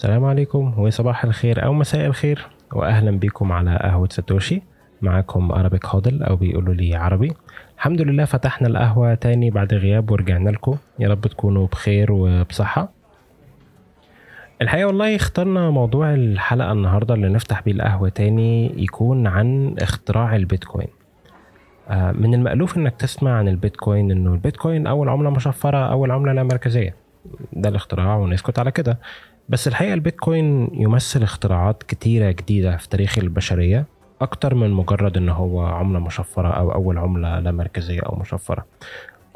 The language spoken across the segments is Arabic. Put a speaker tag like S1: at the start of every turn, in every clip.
S1: السلام عليكم وصباح الخير أو مساء الخير؟ وأهلا بكم على قهوة ساتوشي. معاكم أرابيك هودل أو بيقولوا لي عربي. الحمد لله فتحنا القهوة تاني بعد غياب ورجعنا لكم. يا رب تكونوا بخير وبصحة. الحقيقة والله اخترنا موضوع الحلقة النهاردة اللي نفتح بيه القهوة تاني يكون عن اختراع البيتكوين. من المألوف إنك تسمع عن البيتكوين إنه البيتكوين أول عملة مشفرة أول عملة لا مركزية. ده الاختراع ونسكت على كده. بس الحقيقة البيتكوين يمثل اختراعات كتيرة جديدة في تاريخ البشرية أكتر من مجرد إن هو عملة مشفرة أو أول عملة لا مركزية أو مشفرة.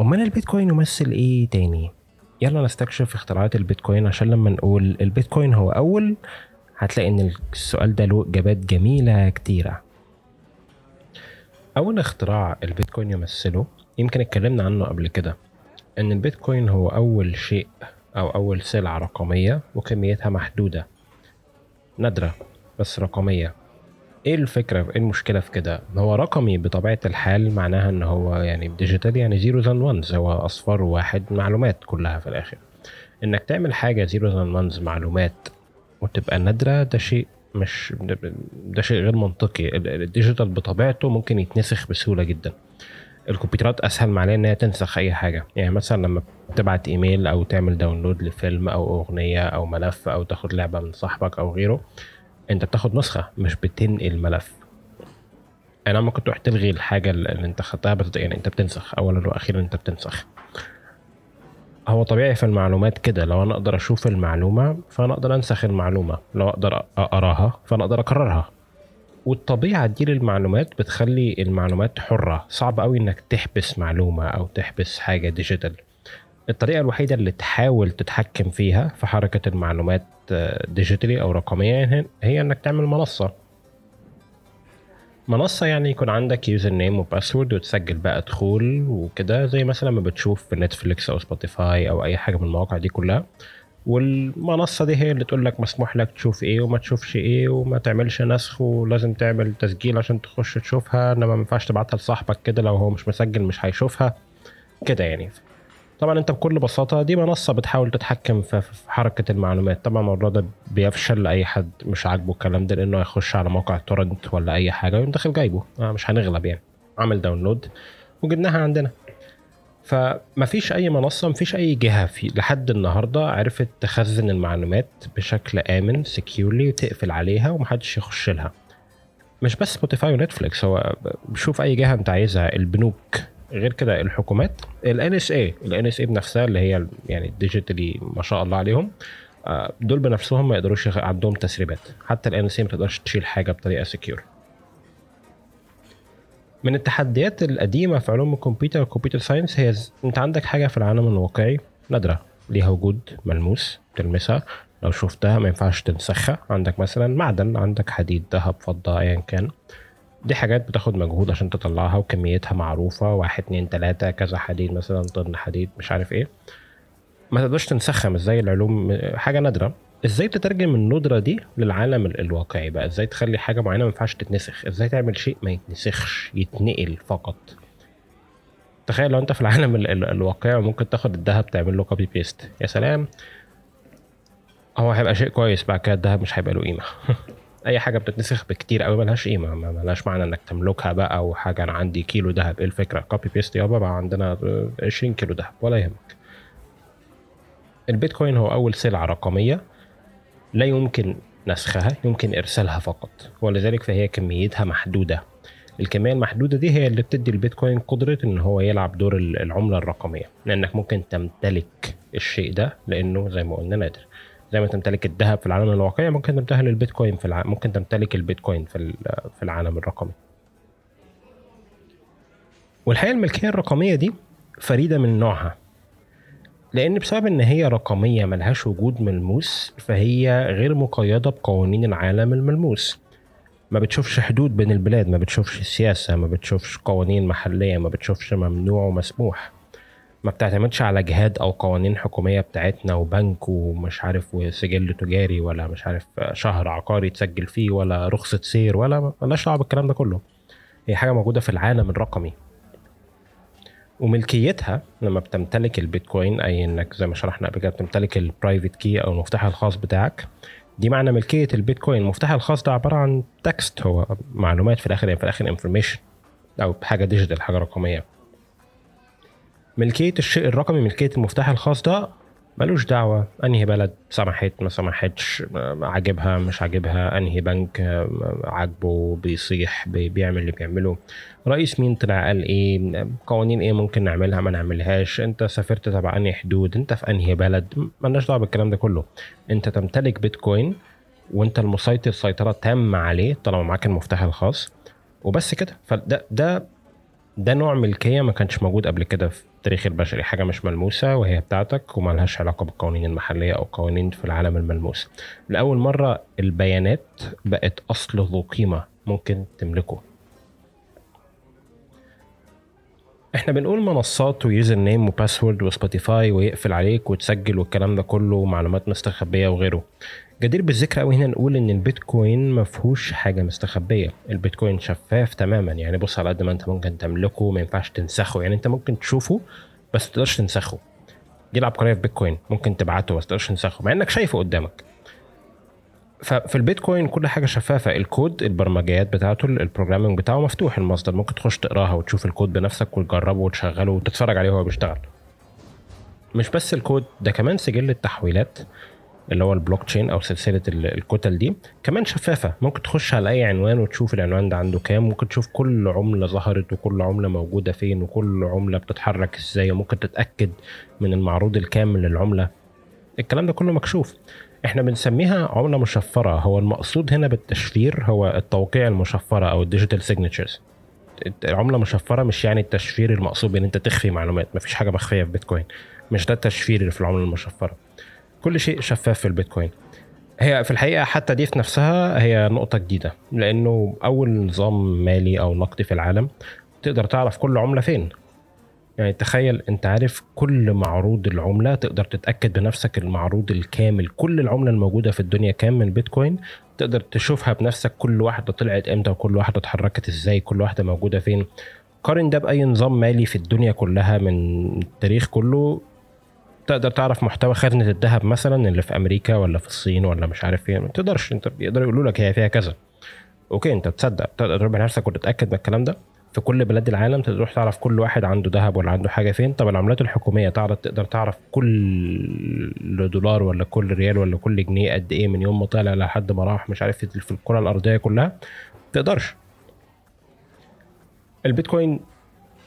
S1: أمال البيتكوين يمثل إيه تاني؟ يلا نستكشف اختراعات البيتكوين عشان لما نقول البيتكوين هو أول هتلاقي إن السؤال ده له إجابات جميلة كتيرة. أول اختراع البيتكوين يمثله. يمكن اتكلمنا عنه قبل كده. إن البيتكوين هو أول شيء أو أول سلعة رقمية وكميتها محدودة. نادرة بس رقمية. إيه الفكرة؟ إيه المشكلة في كده؟ هو رقمي بطبيعة الحال معناها إن هو يعني digital يعني zeros and ones هو أصفار واحد معلومات كلها في الآخر. إنك تعمل حاجة zeros and ones معلومات وتبقى نادرة ده شيء مش ده شيء غير منطقي. ال digital بطبيعته ممكن يتنسخ بسهولة جدا. الكمبيوترات أسهل ما عليها ان هي تنسخ أي حاجة. يعني مثلا لما تبعت إيميل أو تعمل داونلود لفيلم أو أغنية أو ملف أو تاخد لعبة من صاحبك أو غيره أنت بتاخد نسخة مش بتنقل ملف. أنا ممكن تروح تلغي الحاجة اللي أنت خدتها يعني أنت بتنسخ اولا وأخيرا أنت بتنسخ. هو طبيعي في المعلومات كده. لو أنا أقدر أشوف المعلومة فأنا أقدر انسخ المعلومة. لو أقدر اقراها فأنا أقدر أكررها. والطبيعة دي للمعلومات بتخلي المعلومات حرة. صعب قوي إنك تحبس معلومة أو تحبس حاجة digital الطريقة الوحيدة اللي تحاول تتحكم فيها في حركة المعلومات digitally أو رقميا هي إنك تعمل منصة. منصة يعني يكون عندك username و password وتسجل بقى دخول وكده زي مثلا ما بتشوف في Netflix أو Spotify أو أي حاجة من المواقع دي كلها. والمنصة دي هي اللي تقول لك مسموح لك تشوف إيه وما تشوفش إيه وما تعملش نسخ ولازم تعمل تسجيل عشان تخش تشوفها إنما ما ينفعش تبعتها لصاحبك كده لو هو مش مسجل مش هيشوفها. كده يعني. طبعا أنت بكل بساطة دي منصة بتحاول تتحكم في حركة المعلومات. طبعا الموضوع ده بيفشل لأي حد مش عاجبه الكلام ده لأنه هيخش على موقع torrent ولا أي حاجة ويقوم داخل جايبه. آه مش هنغلب يعني. عمل download وجبناها عندنا. فمفيش أي منصة مفيش أي جهة في لحد النهارده عرفت تخزن المعلومات بشكل آمن securely وتقفل عليها ومحدش يخش لها. مش بس Spotify و Netflix هو بشوف أي جهة أنت عايزها البنوك. غير كده الحكومات ال NSA ال NSA بنفسها اللي هي يعني digitally ما شاء الله عليهم آه، دول بنفسهم ما يقدروش عندهم تسريبات. حتى ال NSA ما تقدرش تشيل حاجة بطريقة secure من التحديات القديمة في علوم الكمبيوتر وال computer science هي انت عندك حاجة في العالم الواقعي نادرة. ليها وجود ملموس تلمسها. لو شفتها ما ينفعش تنسخها. عندك مثلا معدن عندك حديد ذهب فضة ايا كان. دي حاجات بتاخد مجهود عشان تطلعها وكميتها معروفة. واحد اتنين تلاتة كذا حديد مثلا طن حديد مش عارف إيه. ما تقدرش تنسخها مش زي العلوم حاجة نادرة. إزاي تترجم الندرة دي للعالم الواقعي بقى؟ إزاي تخلي حاجة معينة ما ينفعش تتنسخ؟ إزاي تعمل شيء ما يتنسخش يتنقل فقط؟ تخيل لو انت في العالم الواقعي ممكن تاخد الذهب تعمل له copy paste يا سلام. هو هيبقى شيء كويس بعد كده الذهب مش هيبقى له قيمة. أي حاجة بتتنسخ بكتير قوي ملهاش قيمة ملهاش معنى إنك تملكها بقى أو حاجة. أنا عندي كيلو ذهب إيه الفكرة؟ copy paste يابا بقى عندنا 20 كيلو ذهب ولا يهمك. البيتكوين هو أول سلعة رقمية لا يمكن نسخها يمكن إرسالها فقط. ولذلك فهي كميتها محدودة. الكمية المحدودة دي هي اللي بتدي البيتكوين قدرة إن هو يلعب دور العملة الرقمية. لأنك ممكن تمتلك الشيء ده لأنه زي ما قلنا نادر. زي ما تمتلك الذهب في العالم الواقعي ممكن تمتلك البيتكوين في الع... ممكن تمتلك البيتكوين في في العالم الرقمي. والحقيقة الملكية الرقمية دي فريدة من نوعها. لأن بسبب إن هي رقمية ملهاش وجود ملموس فهي غير مقيدة بقوانين العالم الملموس. ما بتشوفش حدود بين البلاد ما بتشوفش سياسة ما بتشوفش قوانين محلية ما بتشوفش ممنوع ومسموح. ما بتعتمدش على جهاد أو قوانين حكومية بتاعتنا وبنك ومش عارف وسجل تجاري ولا مش عارف شهر عقاري تسجل فيه ولا رخصة سير ولا مالناش دعوة بالكلام ده كله. هي حاجة موجودة في العالم الرقمي. وملكيتها لما بتمتلك البيتكوين أي إنك زي ما شرحنا قبل كده بتمتلك ال private key أو المفتاح الخاص بتاعك دي معنى ملكية البيتكوين. المفتاح الخاص ده عبارة عن text هو معلومات في الآخر يعني في الآخر information أو حاجة digital حاجة رقمية. ملكية الشيء الرقمي ملكية المفتاح الخاص ده ملوش دعوة. أنهي بلد سمحت ما سمحتش عاجبها مش عاجبها أنهي بنك عاجبه بيصيح بيعمل اللي بيعمله. رئيس مين طلع قال إيه؟ قوانين إيه ممكن نعملها ما نعملهاش؟ أنت سافرت تبع أنهي حدود؟ أنت في أنهي بلد؟ ملناش دعوة بالكلام ده كله. أنت تمتلك بيتكوين وأنت المسيطر سيطرة تامة عليه طالما معاك المفتاح الخاص. وبس كده. فده ده ده نوع ملكية ما كانش موجود قبل كده في التاريخ البشري حاجة مش ملموسة وهي بتاعتك وما لهاش علاقة بالقوانين المحلية أو قوانين في العالم الملموس. لأول مرة البيانات بقت أصل ذو قيمة ممكن تملكه. إحنا بنقول منصات و user name و password و Spotify ويقفل عليك وتسجل والكلام ده كله ومعلومات مستخبية وغيره. جدير بالذكر قوي هنا نقول إن البيتكوين ما فيهوش حاجة مستخبية. البيتكوين شفاف تماما. يعني بص على قد ما أنت ممكن تملكه ما ينفعش تنسخه. يعني أنت ممكن تشوفه بس ما تقدرش تنسخه. دي العبقريه في بيتكوين. ممكن تبعته بس ما تقدرش تنسخه مع إنك شايفه قدامك. ففي البيتكوين كل حاجة شفافة. الكود البرمجيات بتاعته ال programming بتاعه مفتوح. المصدر ممكن تخش تقراها وتشوف الكود بنفسك وتجربه وتشغله وتتفرج عليه وهو بيشتغل. مش بس الكود ده كمان سجل التحويلات. اللي هو البلوك تشين أو سلسلة الكتل دي. كمان شفافة. ممكن تخش على أي عنوان وتشوف العنوان ده عنده كام. ممكن تشوف كل عملة ظهرت وكل عملة موجودة فين وكل عملة بتتحرك إزاي. وممكن تتأكد من المعروض الكامل للعملة. الكلام ده كله مكشوف. إحنا بنسميها عملة مشفرة. هو المقصود هنا بالتشفير هو التوقيع المشفرة أو ال digital signatures العمله مشفرة مش يعني التشفير المقصود بإن أنت تخفي معلومات. مفيش حاجة مخفية في بيتكوين. مش ده التشفير اللي في العملة المشفرة. كل شيء شفاف في البيتكوين. هي في الحقيقة حتى دي في نفسها هي نقطة جديدة لأنه أول نظام مالي أو نقدي في العالم تقدر تعرف كل عملة فين. يعني تخيل أنت عارف كل معروض العملة تقدر تتأكد بنفسك المعروض الكامل كل العملة الموجودة في الدنيا كام من بيتكوين تقدر تشوفها بنفسك كل واحدة طلعت إمتى وكل واحدة اتحركت إزاي كل واحدة موجودة فين. قارن ده بأي نظام مالي في الدنيا كلها من التاريخ كله تقدر تعرف محتوى خزنة الذهب مثلا اللي في أمريكا ولا في الصين ولا مش عارف فين؟ ما تقدرش انت بيقدروا يقولوا لك هي فيها كذا. okay انت تصدق تقدر تروح بنفسك وتتأكد من الكلام ده؟ في كل بلاد العالم تروح تعرف كل واحد عنده ذهب ولا عنده حاجة فين؟ طب العملات الحكومية تعرف تقدر تعرف كل دولار ولا كل ريال ولا كل جنيه قد إيه من يوم ما طلع لحد ما راح مش عارف في الكرة الأرضية كلها؟ ما تقدرش. البيتكوين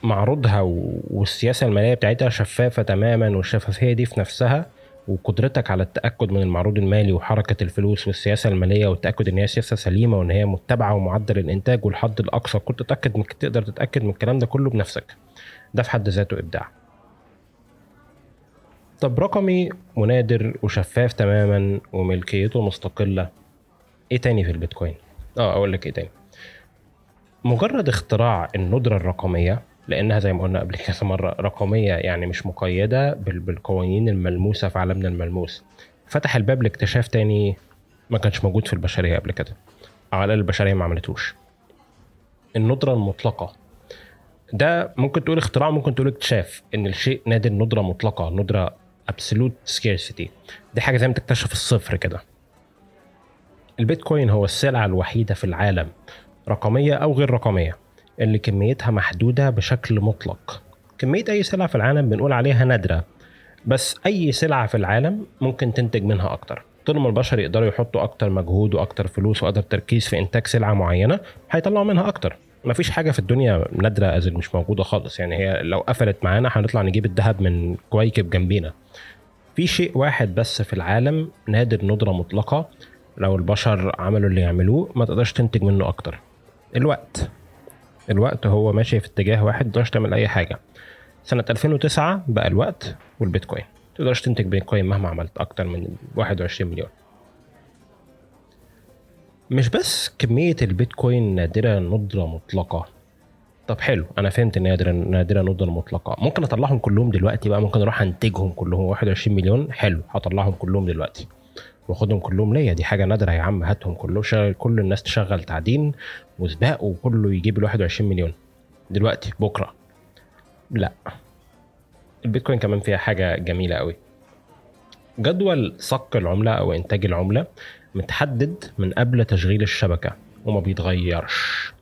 S1: معروضها والسياسة المالية بتاعتها شفافة تماما والشفافيه دي في نفسها وقدرتك على التأكد من المعروض المالي وحركة الفلوس والسياسة المالية والتأكد إن هي سياسة سليمة وإن هي متبعة ومعدل الإنتاج والحد الأقصى. كنت تتاكد إنك تقدر تتأكد من الكلام ده كله بنفسك. ده في حد ذاته إبداع. طب رقمي ونادر وشفاف تماما وملكيته مستقلة. إيه تاني في البيتكوين؟ آه أقول لك إيه تاني. مجرد اختراع الندرة الرقمية لأنها زي ما قلنا قبل كذا مرة رقمية يعني مش مقيدة بالقوانين الملموسة في عالمنا الملموس. فتح الباب لاكتشاف تاني ما كانش موجود في البشرية قبل كده. أو على الأقل البشرية ما عملتوش. الندرة المطلقة. ده ممكن تقول اختراع ممكن تقول اكتشاف إن الشيء نادر ندرة مطلقة ندرة absolute scarcity دي حاجة زي ما تكتشف الصفر كده. البيتكوين هو السلعة الوحيدة في العالم رقمية أو غير رقمية. اللي كميتها محدودة بشكل مطلق. كمية أي سلعة في العالم بنقول عليها نادرة بس أي سلعة في العالم ممكن تنتج منها أكتر. طول ما البشر يقدروا يحطوا أكتر مجهود وأكتر فلوس وأكتر تركيز في إنتاج سلعة معينة هيطلعوا منها أكتر. مفيش حاجة في الدنيا نادرة أزل مش موجودة خالص. يعني هي لو قفلت معانا هنطلع نجيب الذهب من كويكب جنبينا. في شيء واحد بس في العالم نادر ندرة مطلقة لو البشر عملوا اللي يعملوه ما تقدرش تنتج منه أكتر. الوقت. الوقت هو ماشي في اتجاه واحد تقدرش تعمل أي حاجة. سنة 2009 بقى الوقت والبيتكوين. تقدرش تنتج بيتكوين مهما عملت أكتر من 21 مليون. مش بس كمية البيتكوين نادرة ندرة مطلقة. طب حلو أنا فهمت ان نادرة نادرة ندرة مطلقة. ممكن أطلعهم كلهم دلوقتي بقى ممكن أروح أنتجهم كلهم 21 مليون. حلو هطلعهم كلهم دلوقتي. واخدهم كلهم ليا. دي حاجة نادرة يا عم هاتهم كلهم. شغل كل الناس تشغل تعدين وسباق وكله يجيب ال 21 مليون. دلوقتي بكرة. لا. البيتكوين كمان فيها حاجة جميلة قوي. جدول صك العملة أو إنتاج العملة متحدد من قبل تشغيل الشبكة وما بيتغيرش.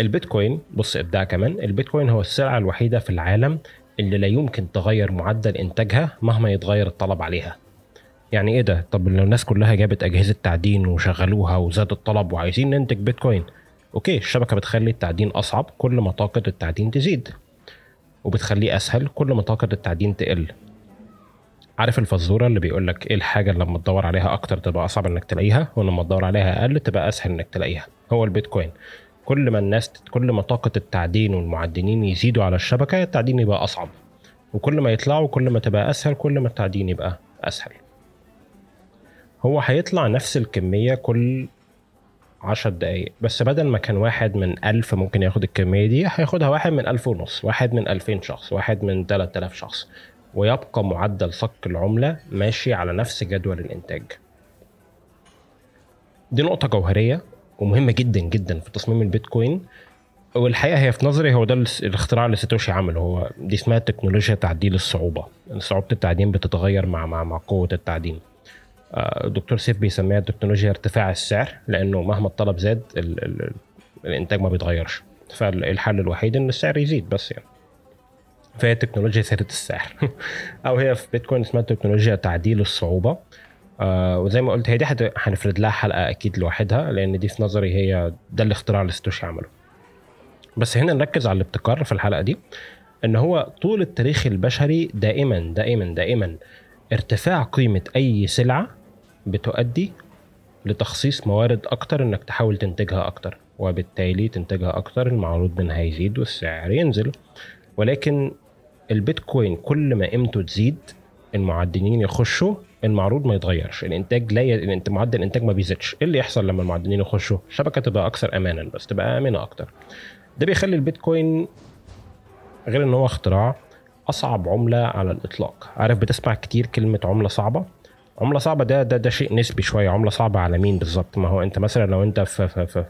S1: البيتكوين بص إبداع كمان البيتكوين هو السلعة الوحيدة في العالم اللي لا يمكن تغير معدل إنتاجها مهما يتغير الطلب عليها. يعني إيه ده؟ طب لو الناس كلها جابت أجهزة تعدين وشغلوها وزاد الطلب وعايزين ننتج بيتكوين. أوكي الشبكة بتخلي التعدين أصعب كل ما طاقه التعدين تزيد. وبتخليه أسهل كل ما طاقه التعدين تقل. عارف الفزورة اللي بيقول لك إيه الحاجة اللي لما تدور عليها أكتر تبقى أصعب إنك تلاقيها ولما تدور عليها أقل تبقى أسهل إنك تلاقيها؟ هو البيتكوين. كل ما الناس كل ما طاقه التعدين والمعدنين يزيدوا على الشبكة التعدين يبقى أصعب. وكل ما يطلعوا كل ما تبقى أسهل كل ما التعدين يبقى أسهل. هو هيطلع نفس الكمية كل عشر دقايق بس بدل ما كان واحد من ألف ممكن ياخد الكمية دي هياخدها واحد من ألف ونص واحد من ألفين شخص واحد من تلات آلاف شخص ويبقى معدل صك العملة ماشي على نفس جدول الإنتاج. دي نقطة جوهرية ومهمة جدا جدا في تصميم البيتكوين والحقيقة هي في نظري هو ده الاختراع اللي ساتوشي عمله هو دي اسمها تكنولوجيا تعديل الصعوبة صعوبة التعدين بتتغير مع مع مع قوة التعدين. الدكتور سيف بيسميها التكنولوجيا ارتفاع السعر لأنه مهما الطلب زاد ال ال الإنتاج ما بيتغيرش. فالحل الوحيد إن السعر يزيد بس يعني. فهي تكنولوجيا ثابت السعر. أو هي في بيتكوين اسمها تكنولوجيا تعديل الصعوبة. آه وزي ما قلت هي دي هنفرد لها حلقة أكيد لوحدها لأن دي في نظري هي ده الاختراع اللي ستوشي عمله. بس هنا نركز على الابتكار في الحلقة دي إن هو طول التاريخ البشري دائما دائما دائما ارتفاع قيمة أي سلعة بتؤدي لتخصيص موارد أكتر إنك تحاول تنتجها أكتر وبالتالي تنتجها أكتر. المعروض منها يزيد والسعر ينزل. ولكن البيتكوين كل ما قيمته تزيد المعدنين يخشوا المعروض ما يتغيرش. الإنتاج لا ي... معدل الإنتاج ما بيزيدش. إيه اللي يحصل لما المعدنين يخشوا؟ الشبكة تبقى أكثر امانا بس تبقى آمنة أكتر. ده بيخلي البيتكوين غير إن هو اختراع أصعب عملة على الإطلاق. عارف بتسمع كتير كلمة عملة صعبة؟ عملة صعبة ده ده ده شيء نسبي شوية عملة صعبة على مين بالظبط؟ ما هو أنت مثلا لو أنت في في في,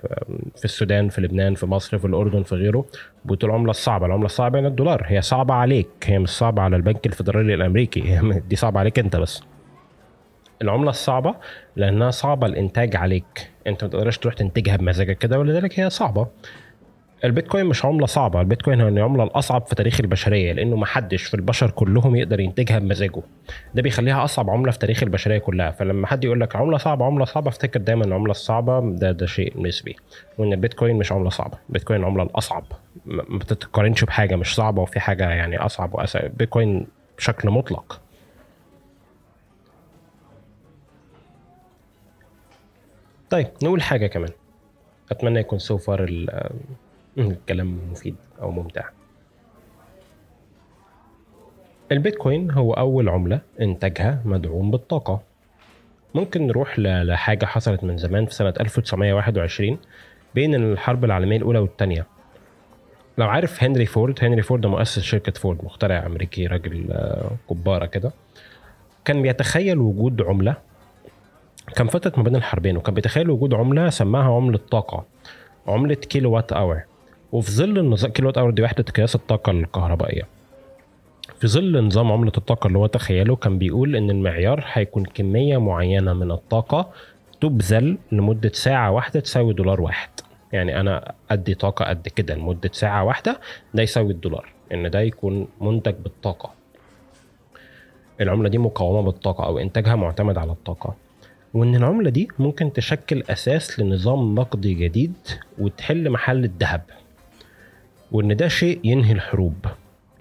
S1: في السودان في لبنان في مصر في الأردن في غيره بتقول العملة الصعبة. العملة الصعبة يعني الدولار هي صعبة عليك هي مش صعبة على البنك الفدرالي الأمريكي هي دي صعبة عليك أنت بس. العملة الصعبة لأنها صعبة الإنتاج عليك أنت ما تقدرش تروح تنتجها بمزاجك كده ولذلك هي صعبة. البيتكوين مش عملة صعبة. البيتكوين هو العملة الأصعب في تاريخ البشرية لأنه ما حدش في البشر كلهم يقدر ينتجها بمزاجه. ده بيخليها أصعب عملة في تاريخ البشرية كلها. فلما حد يقول لك عملة صعبة عملة صعبة افتكر دايما العمله الصعبه ده ده شيء نسبي وإن البيتكوين مش عملة صعبة. البيتكوين العمله الأصعب. ما بتتقارنش بحاجة مش صعبة وفي حاجة يعني أصعب واسهل البيتكوين بشكل مطلق. طيب نقول حاجة كمان. أتمنى يكون سو فار الكلام مفيد أو ممتع. البيتكوين هو أول عملة إنتاجها مدعوم بالطاقة. ممكن نروح لحاجة حصلت من زمان في سنة 1921 بين الحرب العالمية الأولى والثانيه لو عارف هنري فورد هنري فورد مؤسس شركة فورد مخترع أمريكي راجل كبارة كده. كان بيتخيل وجود عملة. كان فترة ما بين الحربين وكان بيتخيل وجود عملة سماها عملة طاقة عملة كيلو وات hour وفي ظل النظام كيلو وات hour دي وحدة قياس الطاقة الكهربائية. في ظل نظام عملة الطاقة اللي هو تخيله كان بيقول إن المعيار هيكون كمية معينة من الطاقة تبذل لمدة ساعة واحدة تساوي دولار واحد. يعني أنا أدي طاقة قد كده لمدة ساعة واحدة ده يساوي الدولار. إن ده يكون منتج بالطاقة. العملة دي مقاومة بالطاقة أو إنتاجها معتمد على الطاقة. وإن العملة دي ممكن تشكل أساس لنظام نقدي جديد وتحل محل الذهب. وإن ده شيء ينهي الحروب.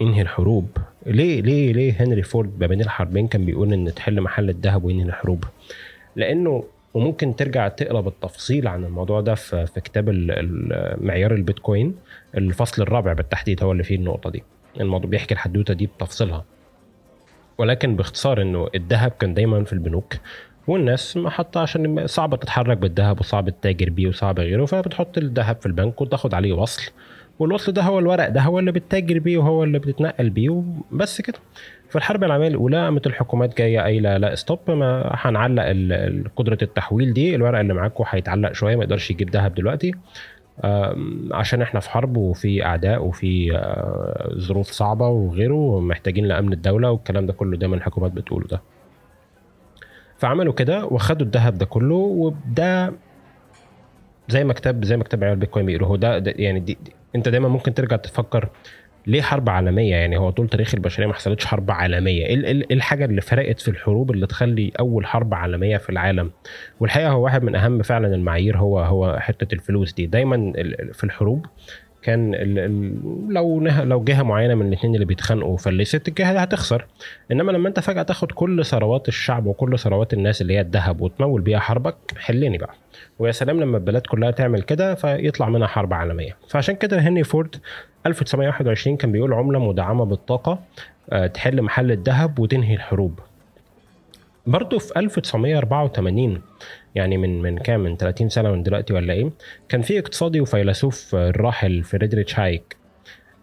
S1: ينهي الحروب. ليه ليه ليه هنري فورد ما بين الحربين كان بيقول إن تحل محل الذهب وينهي الحروب؟ لأنه وممكن ترجع تقرأ بالتفصيل عن الموضوع ده في, في كتاب معيار البيتكوين. الفصل الرابع بالتحديد هو اللي فيه النقطة دي. الموضوع بيحكي الحدوتة دي بتفصيلها. ولكن باختصار إنه الذهب كان دايما في البنوك والناس حتى عشان صعب تتحرك بالذهب وصعب التاجر بيه وصعب غيره فبتحط الذهب في البنك وتاخد عليه وصل. والوصل ده هو الورق ده هو اللي بتتاجر بيه وهو اللي بتتنقل بيه وبس كده. في الحرب العالمية الأولى قامت الحكومات جاية قايلة لا ستوب ما هنعلق قدرة التحويل دي الورق اللي معاكم هيتعلق شوية ما يقدرش يجيب ذهب دلوقتي. عشان إحنا في حرب وفي أعداء وفي آه، ظروف صعبة وغيره ومحتاجين لأمن الدولة والكلام ده كله دايما الحكومات بتقوله ده. فعملوا كده وخدوا الذهب ده كله وده زي ما كتاب زي ما كتاب عيال بيتكوين بيقولوا هو ده, ده يعني دي, دي انت دايما ممكن ترجع تفكر ليه حرب عالمية؟ يعني هو طول تاريخ البشرية ما حصلتش حرب عالمية. إيه, الحاجة اللي فرقت في الحروب اللي تخلي أول حرب عالمية في العالم؟ والحقيقة هو واحد من أهم فعلا المعايير هو هو حتة الفلوس دي. دايما في الحروب كان ال ال لو لو جهة معينة من الاثنين اللي بيتخانقوا فلست الجهة دي هتخسر. إنما لما أنت فجأة تاخد كل ثروات الشعب وكل ثروات الناس اللي هي الذهب وتمول بيها حربك حلني بقى. ويا سلام لما البلاد كلها تعمل كده فيطلع منها حرب عالمية. فعشان كده هنري فورد 1921 كان بيقول عملة مدعمة بالطاقة آه، تحل محل الذهب وتنهي الحروب. برضه في 1984 يعني من من كام؟ من 30 سنة من دلوقتي ولا إيه؟ كان في اقتصادي وفيلسوف الراحل فريدريتش هايك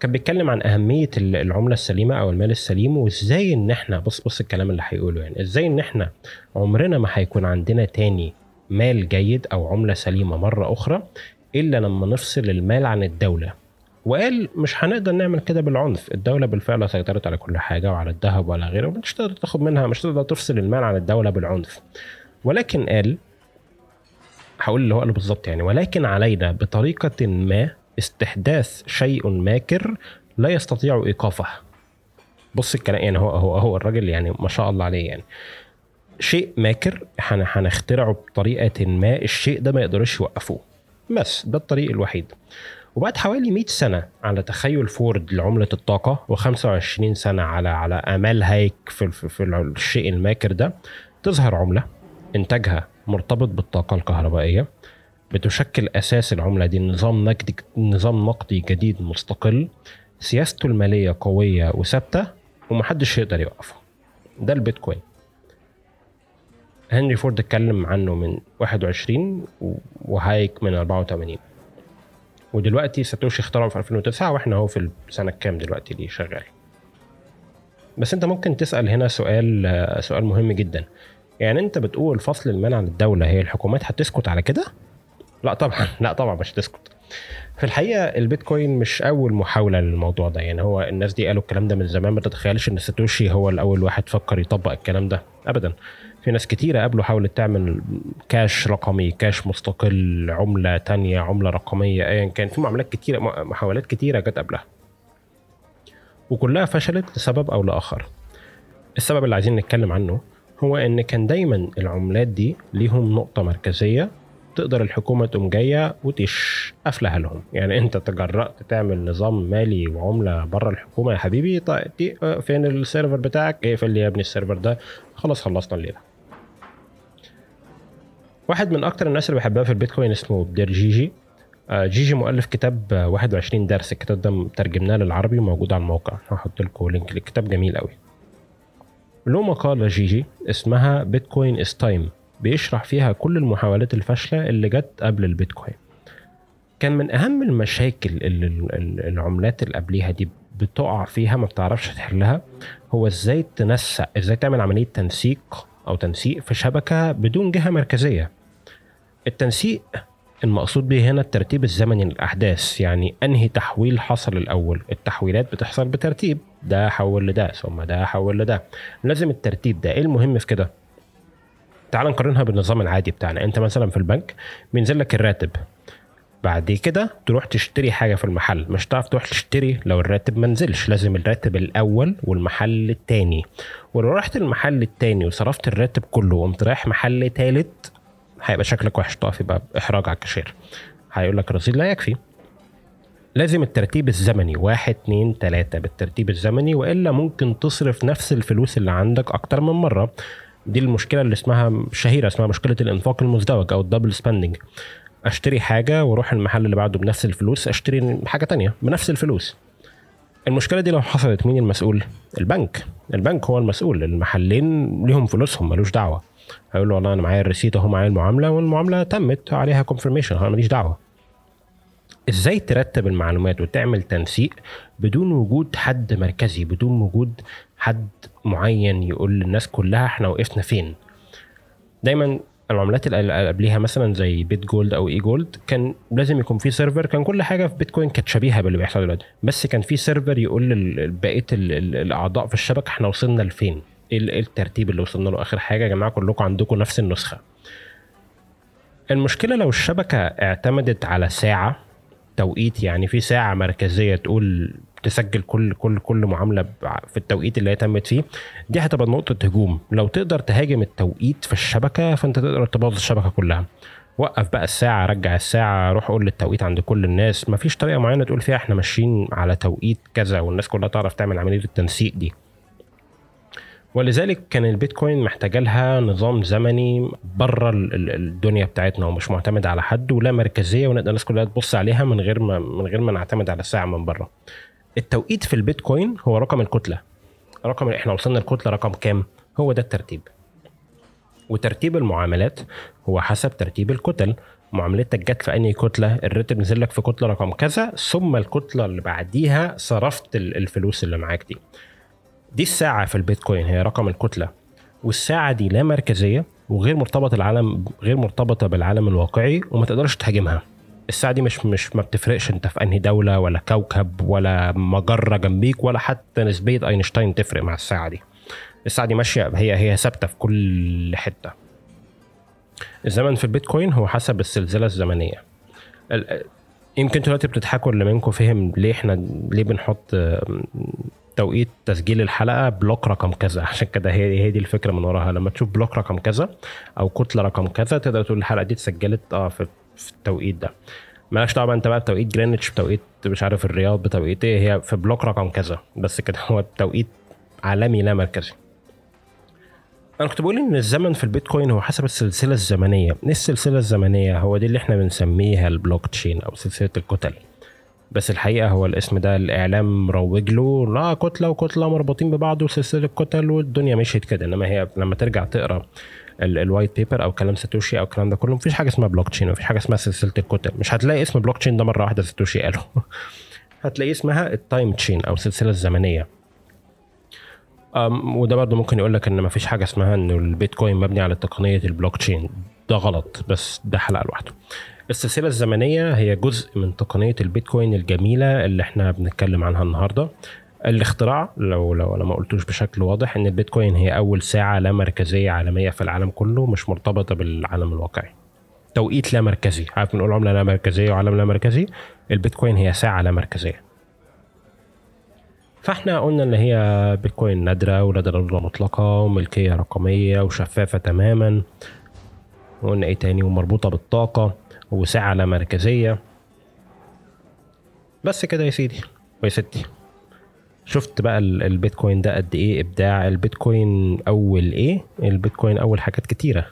S1: كان بيتكلم عن أهمية العملة السليمة أو المال السليم وإزاي إن إحنا بص بص الكلام اللي هيقوله يعني إزاي إن إحنا عمرنا ما هيكون عندنا تاني مال جيد أو عملة سليمة مرة أخرى إلا لما نفصل المال عن الدولة. وقال مش هنقدر نعمل كده بالعنف. الدولة بالفعل سيطرت على كل حاجة وعلى الذهب وعلى غيره مش تقدر تاخد منها مش تقدر تفصل المال عن الدولة بالعنف. ولكن قال هقول اللي هو قاله بالظبط يعني ولكن علينا بطريقة ما استحداث شيء ماكر لا يستطيع إيقافه. بص الكلام يعني هو هو هو الراجل يعني ما شاء الله عليه يعني. شيء ماكر هنخترعه بطريقة ما الشيء ده ما يقدرش يوقفوه. بس ده الطريق الوحيد. وبعد حوالي 100 سنة على تخيل فورد لعملة الطاقة و25 سنة على على أمال هايك في, في الشيء الماكر ده تظهر عملة إنتاجها مرتبط بالطاقة الكهربائية بتشكل أساس العملة دي نظام نقدي نظام نقدي جديد مستقل سياسته المالية قوية وثابتة ومحدش يقدر يوقفه. ده البيتكوين. هنري فورد اتكلم عنه من 21 وهايك من 84 ودلوقتي ساتوشي اخترعه في 2009 وإحنا اهو في السنة الكام دلوقتي اللي شغال. بس انت ممكن تسأل هنا سؤال سؤال مهم جدا. يعني انت بتقول فصل المال عن الدولة هي الحكومات هتسكت على كده؟ لا طبعا لا طبعا مش هتسكت. في الحقيقة البيتكوين مش أول محاولة للموضوع ده. يعني هو الناس دي قالوا الكلام ده من زمان ما تتخيلش إن ساتوشي هو الأول واحد فكر يطبق الكلام ده ابدا. في ناس كتيرة قبله حاولت تعمل كاش رقمي كاش مستقل عملة تانية عملة رقمية أيا كان. في معاملات كتيرة محاولات كتيرة جت قبلها. وكلها فشلت لسبب أو لآخر. السبب اللي عايزين نتكلم عنه هو إن كان دايما العملات دي ليهم نقطة مركزية تقدر الحكومة تقوم جاية وتش قافلاها لهم. يعني أنت تجرأت تعمل نظام مالي وعملة بره الحكومة يا حبيبي طيب فين ال server بتاعك؟ اقفل لي يا ابني ال server ده؟ خلاص خلصنا الليلة. واحد من أكتر الناس اللي بحبها في البيتكوين اسمه دير جيجي. آه، جيجي مؤلف كتاب 21 درس. الكتاب ده ترجمناه للعربي وموجود على الموقع. هحط لكم link للكتاب جميل قوي له مقالة جيجي اسمها Bitcoin is time بيشرح فيها كل المحاولات الفاشلة اللي جت قبل البيتكوين. كان من أهم المشاكل اللي العملات اللي قبليها دي بتقع فيها ما بتعرفش تحلها هو إزاي تنسق إزاي تعمل عملية تنسيق أو تنسيق في شبكة بدون جهة مركزية. التنسيق المقصود به هنا الترتيب الزمني للأحداث يعني أنهي تحويل حصل الأول. التحويلات بتحصل بترتيب. ده حول لده ثم ده حول لده. لازم الترتيب ده. إيه المهم في كده؟ تعال نقارنها بالنظام العادي بتاعنا. أنت مثلا في البنك بينزل لك الراتب. بعد كده تروح تشتري حاجة في المحل. مش هتعرف تروح تشتري لو الراتب ما نزلش. لازم الراتب الأول والمحل التاني. ولو رحت المحل التاني وصرفت الراتب كله وقمت رايح محل تالت هيبقى شكلك وحش. تقف يبقى إحراج على الكاشير. هيقول لك الرصيد لا يكفي. لازم الترتيب الزمني. واحد اتنين تلاتة. بالترتيب الزمني وإلا ممكن تصرف نفس الفلوس اللي عندك أكتر من مرة. دي المشكلة اللي اسمها شهيرة اسمها مشكلة الإنفاق المزدوج أو ال double spending أشتري حاجة وأروح المحل اللي بعده بنفس الفلوس أشتري حاجة تانية بنفس الفلوس. المشكلة دي لو حصلت مين المسؤول؟ البنك. البنك هو المسؤول. المحلين ليهم فلوسهم ملوش دعوة. هيقول له والله أنا معايا ال receipt أهو معايا المعاملة والمعاملة تمت عليها confirmation أنا ماليش دعوة. إزاي ترتب المعلومات وتعمل تنسيق بدون وجود حد مركزي بدون وجود حد معين يقول للناس كلها إحنا وقفنا فين؟ دايما العملات اللي قبليها مثلا زي Bit Gold أو e-gold كان لازم يكون في server. كان كل حاجة في بيتكوين كانت شبيهة باللي بيحصل دلوقتي. بس كان في server يقول لبقيه الأعضاء في الشبكة إحنا وصلنا لفين؟ إيه الترتيب اللي وصلنا له؟ آخر حاجة يا جماعة كلكم عندكم نفس النسخة. المشكلة لو الشبكة اعتمدت على ساعة توقيت يعني في ساعة مركزية تقول تسجل كل كل كل معاملة في التوقيت اللي هي تمت فيه. دي هتبقى نقطة هجوم. لو تقدر تهاجم التوقيت في الشبكة فأنت تقدر تبوظ الشبكة كلها. وقف بقى الساعة رجع الساعة روح قول للتوقيت عند كل الناس. مفيش طريقة معينة تقول فيها إحنا ماشيين على توقيت كذا والناس كلها تعرف تعمل عملية التنسيق دي. ولذلك كان البيتكوين محتاجة لها نظام زمني بره الدنيا بتاعتنا ومش معتمد على حد ولا مركزية ونقدر الناس كلها تبص عليها من غير ما من غير ما نعتمد على الساعة من بره. التوقيت في البيتكوين هو رقم الكتلة. رقم إحنا وصلنا الكتلة رقم كام؟ هو ده الترتيب. وترتيب المعاملات هو حسب ترتيب الكتل معاملتك جت في أنهي كتلة الريتم نزل لك في كتلة رقم كذا ثم الكتلة اللي بعديها صرفت الفلوس اللي معاك دي دي الساعة في البيتكوين هي رقم الكتلة والساعة دي لا مركزية وغير مرتبطة العالم غير مرتبطة بالعالم الواقعي وما تقدرش تهاجمها الساعة دي مش مش ما بتفرقش انت في انهي دولة ولا كوكب ولا مجرة جنبيك ولا حتى نسبية أينشتاين تفرق مع الساعة دي. الساعة دي ماشية هي هي ثابتة في كل حتة. الزمن في البيتكوين هو حسب السلسلة الزمنية. يمكن دلوقتي بتضحكوا اللي منكم فهم ليه إحنا ليه بنحط توقيت تسجيل الحلقة block رقم كذا. عشان كده هي هي دي الفكرة من وراها. لما تشوف block رقم كذا أو كتلة رقم كذا تقدر تقول الحلقة دي اتسجلت آه في, في التوقيت ده. مالكش دعوه انت بقى بتوقيت جرينتش بتوقيت مش عارف الرياض بتوقيت إيه. هي في block رقم كذا. بس كده هو توقيت عالمي لا مركزي. أنا كنت بقول إن الزمن في البيتكوين هو حسب السلسلة الزمنية. إيه السلسلة الزمنية؟ هو دي اللي إحنا بنسميها البلوك تشين أو سلسلة الكتل. بس الحقيقة هو الاسم ده الإعلام مروج له لا كتلة وكتلة مربوطين ببعض وسلسلة كتل والدنيا مشيت كده. إنما هي لما ترجع تقرأ ال white paper أو كلام ساتوشي أو الكلام ده كله مفيش حاجة اسمها بلوك تشين مفيش حاجة اسمها سلسلة الكتل. مش هتلاقي اسم بلوك تشين ده مرة واحدة ساتوشي قاله. هتلاقي اسمها ال time chain أو السلسلة الزمنية. وده برضه ممكن يقول لك إن مفيش حاجة اسمها إن البيتكوين مبني على تقنية البلوك تشين ده غلط بس ده حلقة لوحده. السلسلة الزمنية هي جزء من تقنية البيتكوين الجميلة اللي إحنا بنتكلم عنها النهارده. الاختراع لو لو أنا ما قلتوش بشكل واضح إن البيتكوين هي أول ساعة لا مركزية عالمية في العالم كله مش مرتبطة بالعالم الواقعي. توقيت لا مركزي عارف بنقول عمله لا مركزية وعالم لا مركزي؟ البيتكوين هي ساعة لا مركزية. فاحنا قلنا إن هي بيتكوين نادرة ولا ضروره مطلقة وملكية رقمية وشفافة تماما. وقلنا إيه تاني؟ ومربوطة بالطاقة وساعة لا مركزية. بس كده يا سيدي ويا ستي. شفت بقى البيتكوين ده قد إيه؟ إبداع. البيتكوين أول إيه؟ البيتكوين أول حاجات كتيرة.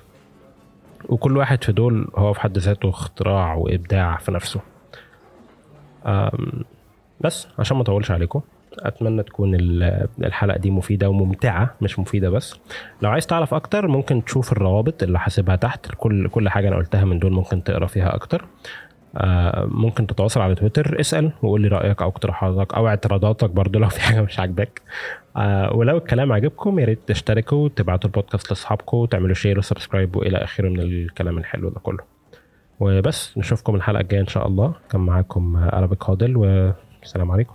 S1: وكل واحد في دول هو في حد ذاته اختراع وإبداع في نفسه. بس عشان ما أطولش عليكم. أتمنى تكون الحلقة دي مفيدة وممتعة مش مفيدة بس. لو عايز تعرف أكتر ممكن تشوف الروابط اللي هاسيبها تحت كل كل حاجة أنا قلتها من دول ممكن تقرأ فيها أكتر. آه ممكن تتواصل على تويتر اسأل وقول لي رأيك أو اقتراحاتك أو اعتراضاتك برضو لو في حاجة مش عاجباك. آه ولو الكلام عجبكم يا ريت تشتركوا وتبعتوا البودكاست لأصحابكم وتعملوا share و subscribe وإلى اخره من الكلام الحلو ده كله. وبس نشوفكم الحلقة الجاية إن شاء الله. كان معاكم أرابيك هادل والسلام عليكم.